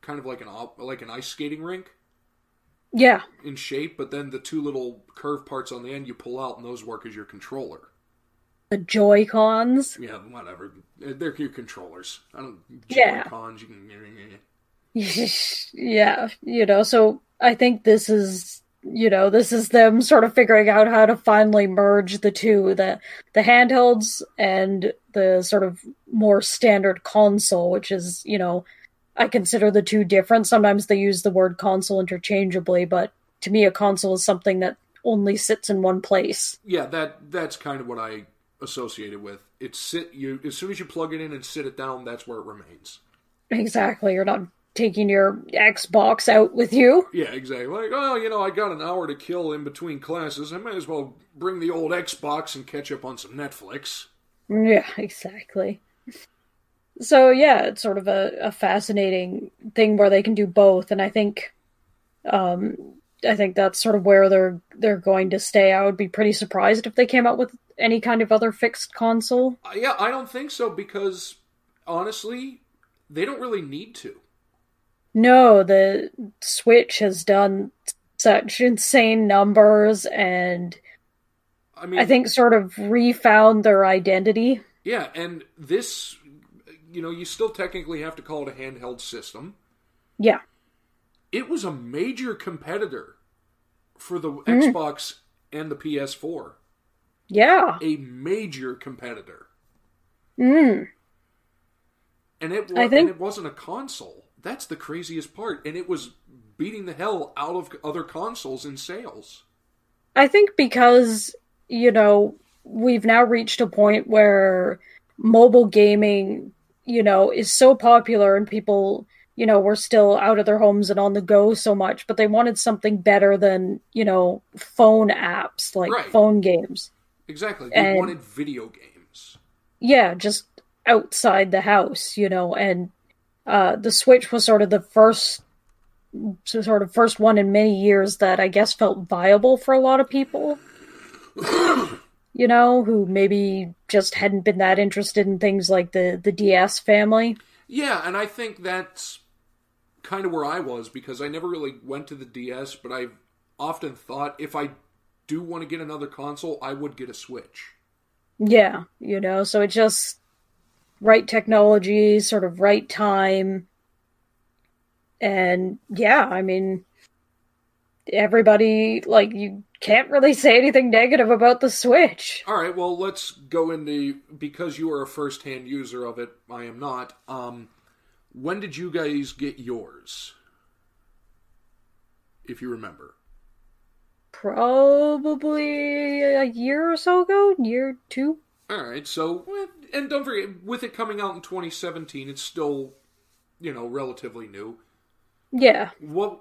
kind of like an like an ice skating rink Yeah, in shape, but then the two little curved parts on the end you pull out and those work as your controller. the Joy Cons. Yeah, whatever. They're your controllers. I don't Yeah. Joy-Cons, you can yeah, you know, so I think this is you know, this is them sort of figuring out how to finally merge the two, the the handhelds and the sort of more standard console, which is, you know, I consider the two different. Sometimes they use the word console interchangeably, but to me a console is something that only sits in one place. Yeah, that that's kind of what I associated with. It's sit you as soon as you plug it in and sit it down, that's where it remains. Exactly. You're not taking your Xbox out with you. Yeah, exactly. Like, oh, you know, I got an hour to kill in between classes. I might as well bring the old Xbox and catch up on some Netflix. Yeah, exactly. So yeah, it's sort of a, a fascinating thing where they can do both, and I think, um, I think that's sort of where they're they're going to stay. I would be pretty surprised if they came out with any kind of other fixed console. Uh, yeah, I don't think so because honestly, they don't really need to. No, the Switch has done such insane numbers, and I mean, I think sort of refound their identity. yeah, and this, you know, you still technically have to call it a handheld system. Yeah, It was a major competitor for the Xbox and the PS4. yeah. A major competitor. Mm. and it I think- and it wasn't a console. That's the craziest part, and it was beating the hell out of other consoles in sales. I think because, you know, we've now reached a point where mobile gaming, you know, is so popular and people, you know, were still out of their homes and on the go so much, but they wanted something better than, you know, phone apps like Right. phone games. Exactly, they And- wanted video games. Yeah, just outside the house, you know, and uh the Switch was sort of the first sort of first one in many years that I guess felt viable for a lot of people. you know, who maybe just hadn't been that interested in things like the the DS family. Yeah, and I think that's kind of where I was because I never really went to the DS, but I've often thought if I do want to get another console, I would get a Switch. Yeah, you know, so it just right technology, sort of right time. And yeah, I mean everybody like you can't really say anything negative about the Switch. All right, well, let's go into because you are a first-hand user of it. I am not. Um, when did you guys get yours? If you remember. Probably a year or so ago, year two. All right, so and don't forget, with it coming out in 2017, it's still, you know, relatively new. Yeah. What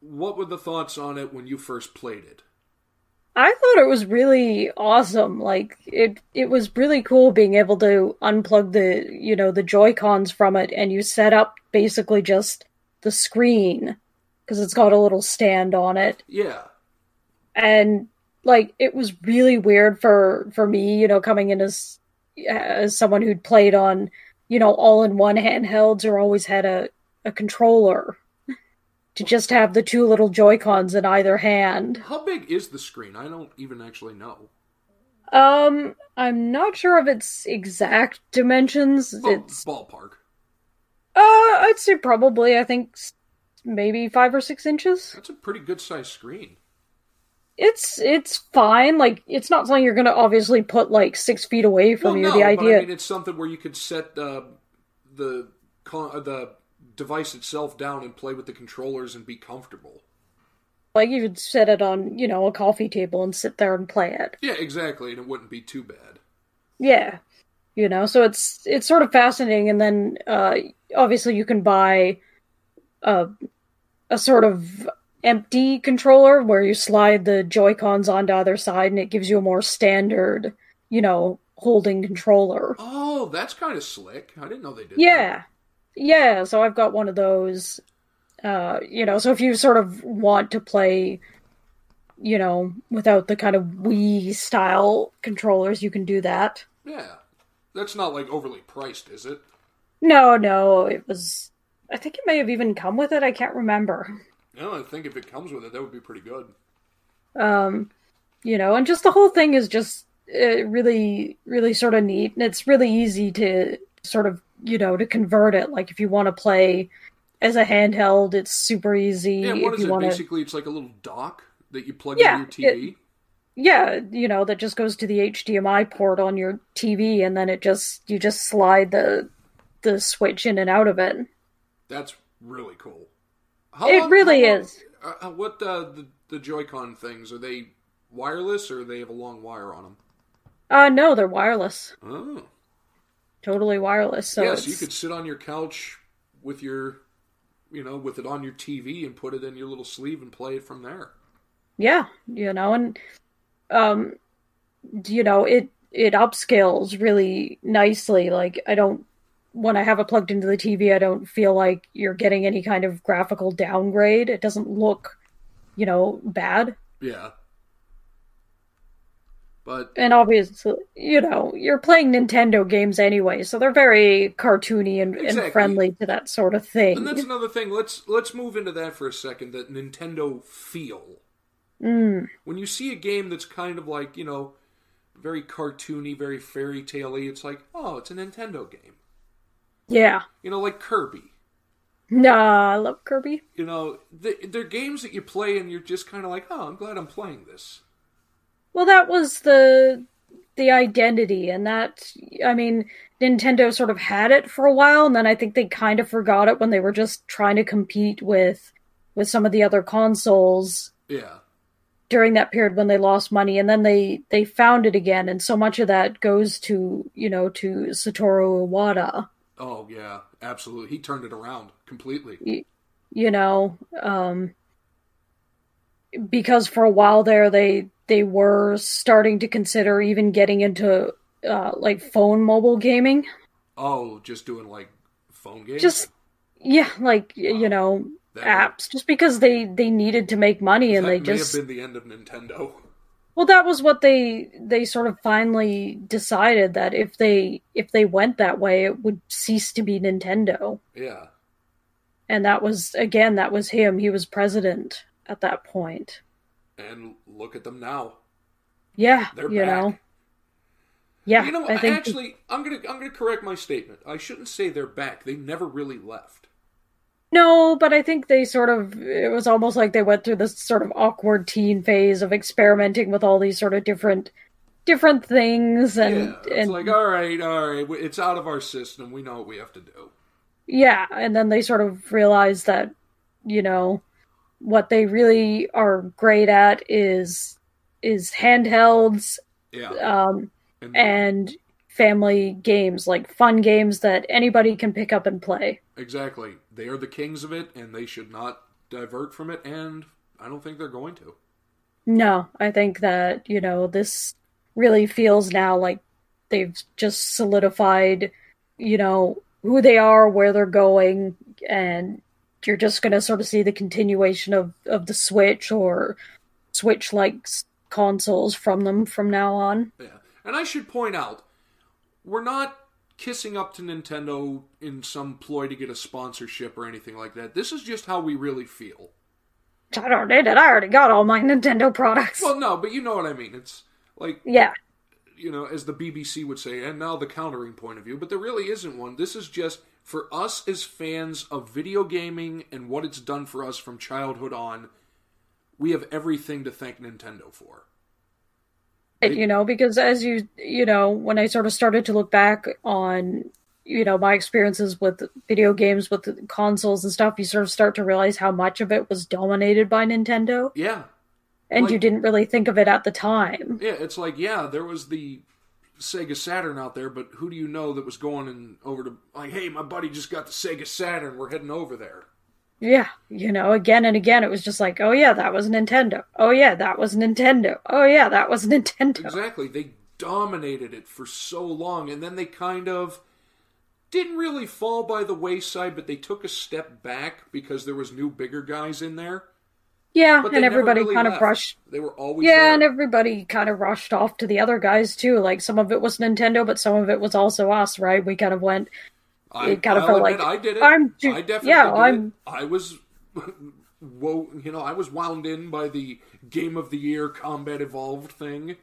what were the thoughts on it when you first played it? I thought it was really awesome. Like it it was really cool being able to unplug the, you know, the Joy-Cons from it and you set up basically just the screen because it's got a little stand on it. Yeah, And like it was really weird for for me, you know, coming in as as someone who'd played on, you know, all-in-one handhelds or always had a a controller to just have the two little Joy-Cons in either hand. how big is the screen? I don't even actually know. Um, I'm not sure of its exact dimensions. It's ballpark. uh, I'd say probably I think maybe five or six inches. That's a pretty good sized screen. It's it's fine. Like it's not something you're gonna obviously put like six feet away from Well, you. no, the idea, I mean, it's something where you could set uh, the con- uh, the device itself down and play with the controllers and be comfortable. like you could set it on you know a coffee table and sit there and play it. Yeah, exactly, and it wouldn't be too bad. Yeah, you know, so it's it's sort of fascinating, and then uh, obviously you can buy a a sort of empty controller where you slide the Joy Cons onto either side, and it gives you a more standard, you know, holding controller. Oh, that's kind of slick. I didn't know they did. That. Yeah, yeah. So I've got one of those. Uh, you know, so if you sort of want to play, you know, without the kind of Wii style controllers, you can do that. Yeah, that's not like overly priced, is it? No, no, it was. I think it may have even come with it. I can't remember. No, I think if it comes with it, that would be pretty good. Um, you know, and just the whole thing is just uh, really, really sort of neat, and it's really easy to sort of, you know, to convert it. Like if you want to play as a handheld, it's super easy. Yeah, what if is you it? wanna... Basically, it's like a little dock that you plug Yeah, into your TV. Yeah, you know, that just goes to the HDMI port on your TV, and then it just you just slide the the switch in and out of it. That's really cool. How It really how long- is. Uh, uh, what uh, the the Joy-Con things are they wireless or they have a long wire on them? Uh no, they're wireless, Oh, totally wireless. So yes, you could sit on your couch with your, you know, with it on your TV and put it in your little sleeve and play it from there. yeah you know and um you know it it upscales really nicely like i don't when i have it plugged into the tv i don't feel like you're getting any kind of graphical downgrade it doesn't look you know bad Yeah. But and obviously you know you're playing nintendo games anyway so they're very cartoony and, Exactly. and friendly to that sort of thing and that's another thing. Let's let's move into that for a second. That Nintendo feel. mm, When you see a game that's kind of like you know, very cartoony, very fairy tale-y, it's like, oh, it's a Nintendo game. Yeah You know, like Kirby. nah i love kirby You know, th- they're games that you play and you're just kind of like, oh, I'm glad I'm playing this. Well, that was the the identity, and that I mean, Nintendo sort of had it for a while, and then I think they kind of forgot it when they were just trying to compete with with some of the other consoles Yeah. during that period when they lost money, and then they they found it again, and so much of that goes to you know to Satoru Iwata, Oh yeah, absolutely. He turned it around completely. you know, um, because for a while there they they were starting to consider even getting into uh, like phone mobile gaming. Oh, just doing like phone games. Just yeah, like y you know That- apps, just because they they needed to make money and that they may just have been the end of Nintendo. Well that was what they they sort of finally decided that if they if they went that way it would cease to be Nintendo. Yeah. And that was again that was him. He was president at that point. And look at them now. Yeah, They're you back. know. Yeah, You know, I think actually, I'm gonna I'm gonna correct my statement. I shouldn't say they're back. They never really left. No, but I think they sort of it was almost like they went through this sort of awkward teen phase of experimenting with all these sort of different different things and yeah, it's and like all right, all right, it's out of our system. We know what we have to do. yeah, and then they sort of realized that you know what they really are great at is is handhelds Yeah, um and, and family games like fun games that anybody can pick up and play. exactly. They are the kings of it, and they should not divert from it. And I don't think they're going to. No, I think that, you know, this really feels now like they've just solidified, you know, who they are, where they're going, and you're just going to sort of see the continuation of, of the Switch or Switch like consoles from them from now on. Yeah, and I should point out, we're not kissing up to Nintendo in some ploy to get a sponsorship or anything like that. This is just how we really feel. I don't need it. I already got all my Nintendo products. Well, no, but you know what I mean. It's like yeah. you know, as the BBC would say, and now the countering point of view, but there really isn't one. This is just for us as fans of video gaming and what it's done for us from childhood on. We have everything to thank Nintendo for. You know because as you you know when i sort of started to look back on you know my experiences with video games with consoles and stuff you sort of start to realize how much of it was dominated by nintendo Yeah, and Like- you didn't really think of it at the time yeah. It's like yeah, there was the Sega Saturn out there, but who do you know that was going and over to like, hey, my buddy just got the Sega Saturn. We're heading over there. Yeah, you know, again and again, it was just like, oh yeah, that was Nintendo. Oh yeah, that was Nintendo. Oh yeah, that was Nintendo. Exactly. They dominated it for so long, and then they kind of didn't really fall by the wayside, but they took a step back because there was new, bigger guys in there. Yeah, and everybody really kind left. of rushed. They were always Yeah, there. and everybody kind of rushed off to the other guys too. Like some of it was Nintendo, but some of it was also us, right? We kind of went. I kind of felt like, I did it. I'm I definitely yeah, did I'm- it. I was, wo- you know, I was wound in by the Game of the Year Combat Evolved thing.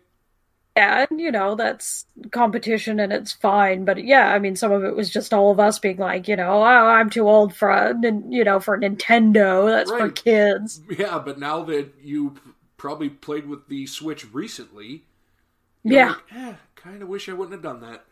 Yeah, and you know that's competition and it's fine, but yeah, I mean some of it was just all of us being like, you know, oh, I'm too old for a, you know, for Nintendo. That's for kids. Yeah, but now that you probably played with the Switch recently, Yeah. like, eh, kind of wish I wouldn't have done that.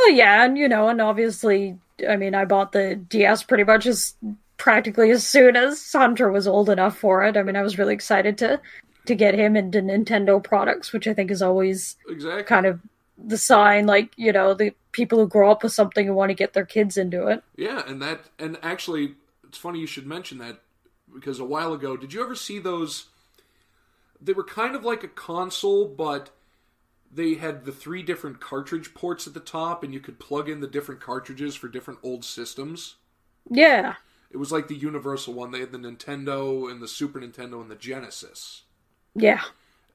Well, yeah, and you know, and obviously, I mean, I bought the DS pretty much as practically as soon as Hunter was old enough for it. I mean, I was really excited to to get him into Nintendo products, which I think is always Exactly. kind of the sign, like you know, the people who grow up with something and want to get their kids into it. Yeah, and that and actually, it's funny you should mention that because a while ago, did you ever see those? They were kind of like a console, but they had the three different cartridge ports at the top, and you could plug in the different cartridges for different old systems. Yeah, It was like the Universal one. They had the Nintendo and the Super Nintendo and the Genesis. yeah,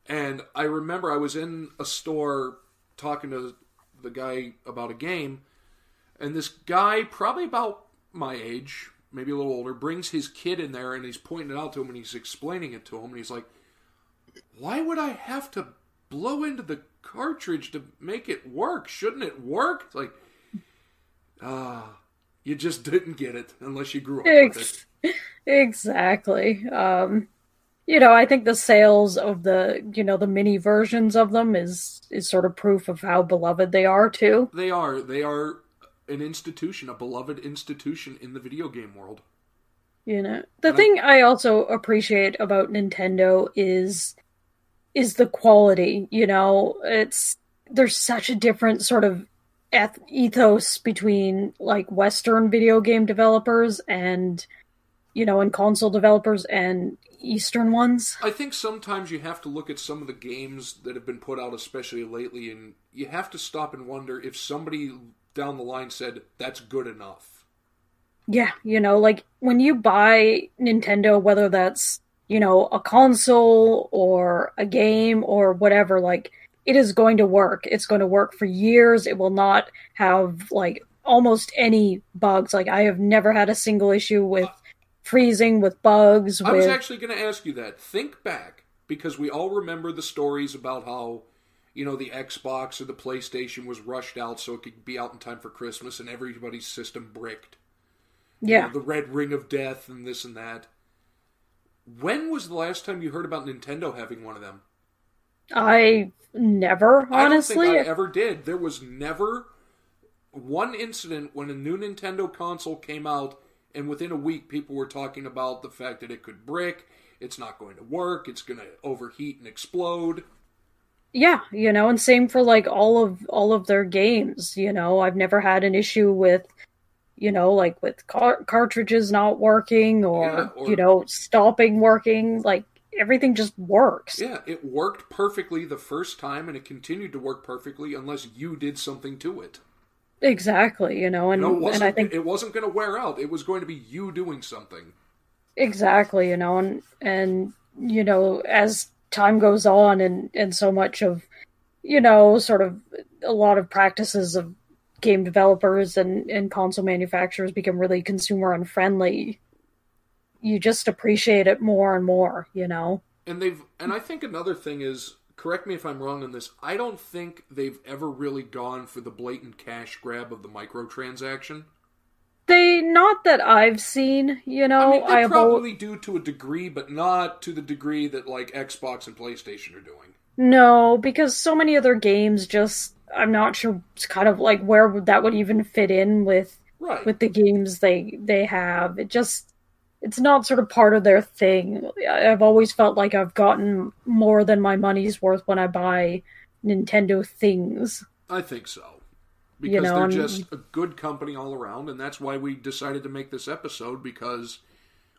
And I remember I was in a store talking to the guy about a game, and this guy, probably about my age, maybe a little older, brings his kid in there and he's pointing it out to him and he's explaining it to him. And he's like, Why would I have to blow into the cartridge to make it work? Shouldn't it work? It's like, ah, you just didn't get it unless you grew up with it. Exactly. Um, you know, I think the sales of the you know the mini versions of them is is sort of proof of how beloved they are too. They are. They are an institution, a beloved institution in the video game world. You know, the And I- thing I also appreciate about Nintendo is is the quality. You know, it's there's such a different sort of eth- ethos between like Western video game developers and you know, and console developers and Eastern ones. I think sometimes you have to look at some of the games that have been put out, especially lately, and you have to stop and wonder if somebody down the line said that's good enough. Yeah, you know, like when you buy Nintendo, whether that's, you know, a console or a game or whatever, like it is going to work. It's going to work for years. It will not have like almost any bugs. Like I have never had a single issue with freezing, with bugs, I was actually going to ask you that. Think back, because we all remember the stories about how, you know, the Xbox or the PlayStation was rushed out so it could be out in time for Christmas and everybody's system bricked. You yeah. know, the Red Ring of Death and this and that. When was the last time you heard about Nintendo having one of them? I never, honestly. I don't think I ever did. There was never one incident when a new Nintendo console came out, and within a week, people were talking about the fact that it could brick, it's not going to work, it's going to overheat and explode. Yeah, you know, and same for like all of all of their games, you know. I've never had an issue with you know, like with car- cartridges not working or, Yeah, or- you know, stopping working, like everything just works. Yeah, it worked perfectly the first time, and it continued to work perfectly unless you did something to it. Exactly, you know, and No, it and. I think it wasn't going to wear out. It was going to be you doing something. exactly, you know, and and you know, as time goes on and and so much of you know, sort of a lot of practices of game developers and, and console manufacturers become really consumer unfriendly, you just appreciate it more and more, you know? And they've and I think another thing is correct me if I'm wrong on this. I don't think they've ever really gone for the blatant cash grab of the microtransaction. They not that I've seen, you know, I mean, they al- probably do to a degree, but not to the degree that like Xbox and PlayStation are doing. no, because so many other games just I'm not sure it's kind of like where would that would even fit in with Right. with the games they they have. It just it's not sort of part of their thing. I've always felt like I've gotten more than my money's worth when I buy Nintendo things. I think so. Because You know, they're I'm- just a good company all around, and that's why we decided to make this episode because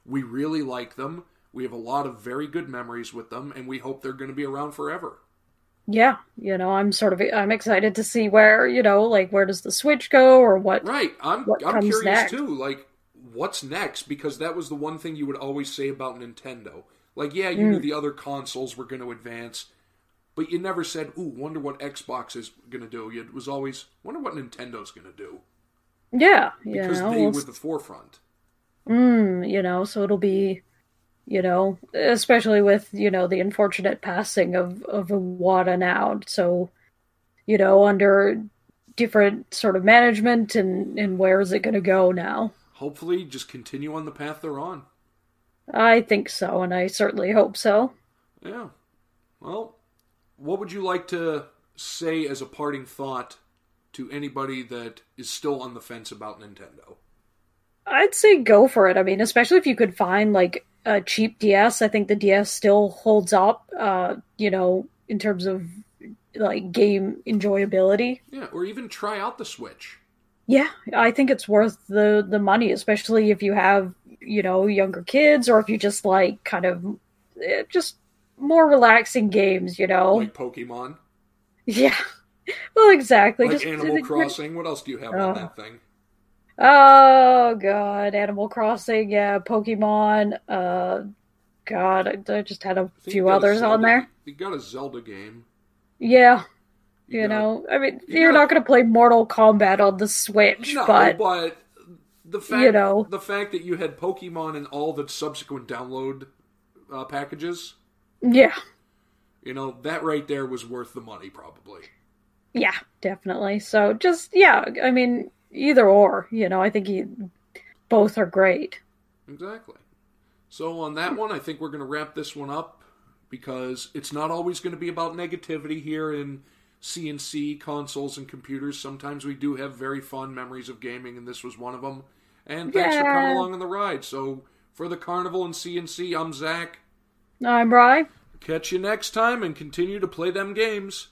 we really like them. We have a lot of very good memories with them, and we hope they're going to be around forever. Yeah, you know, I'm sort of I'm excited to see where you know, like where does the Switch go or what? Right. I'm What I'm curious next? too. Like, what's next? Because that was the one thing you would always say about Nintendo. Like, yeah, you Mm. knew the other consoles were going to advance, but you never said, "Ooh, wonder what Xbox is going to do." It was always, "Wonder what Nintendo's going to do," Yeah, you because know, they we'll were the forefront. Mm, you know, so it'll be, you know, especially with, you know, the unfortunate passing of, of Iwata now. So, you know, under different sort of management and, and where is it going to go now? Hopefully, just continue on the path they're on. I think so, and I certainly hope so. Yeah. Well, what would you like to say as a parting thought to anybody that is still on the fence about Nintendo? I'd say go for it. I mean, especially if you could find like a cheap DS. I think the DS still holds up, uh, you know, in terms of like game enjoyability. Yeah, or even try out the Switch. Yeah, I think it's worth the the money, especially if you have you know younger kids or if you just like kind of eh, just more relaxing games. You know, Like Pokemon, yeah. Well, exactly. like just Animal Crossing. What else do you have Oh. on that thing? Oh god, Animal Crossing. Yeah, Pokemon. Uh, God, I, I just had a few you got a others on there. You got a Zelda game. Yeah, you, got- know, I mean, you you're got- not going to play Mortal Kombat on the Switch, No, but but the fact You know. the fact that you had Pokemon and all the subsequent download uh, packages, yeah, you know, that right there was worth the money probably. Yeah, definitely. So just yeah, I mean either or, you know, I think you, both are great. Exactly. So on that one, I think we're going to wrap this one up because it's not always going to be about negativity here in CNC consoles and computers. Sometimes we do have very fun memories of gaming, and this was one of them. And thanks for coming along on the ride. So for the Carnival and CNC, I'm Zach. I'm Bry. Catch you next time and continue to play them games.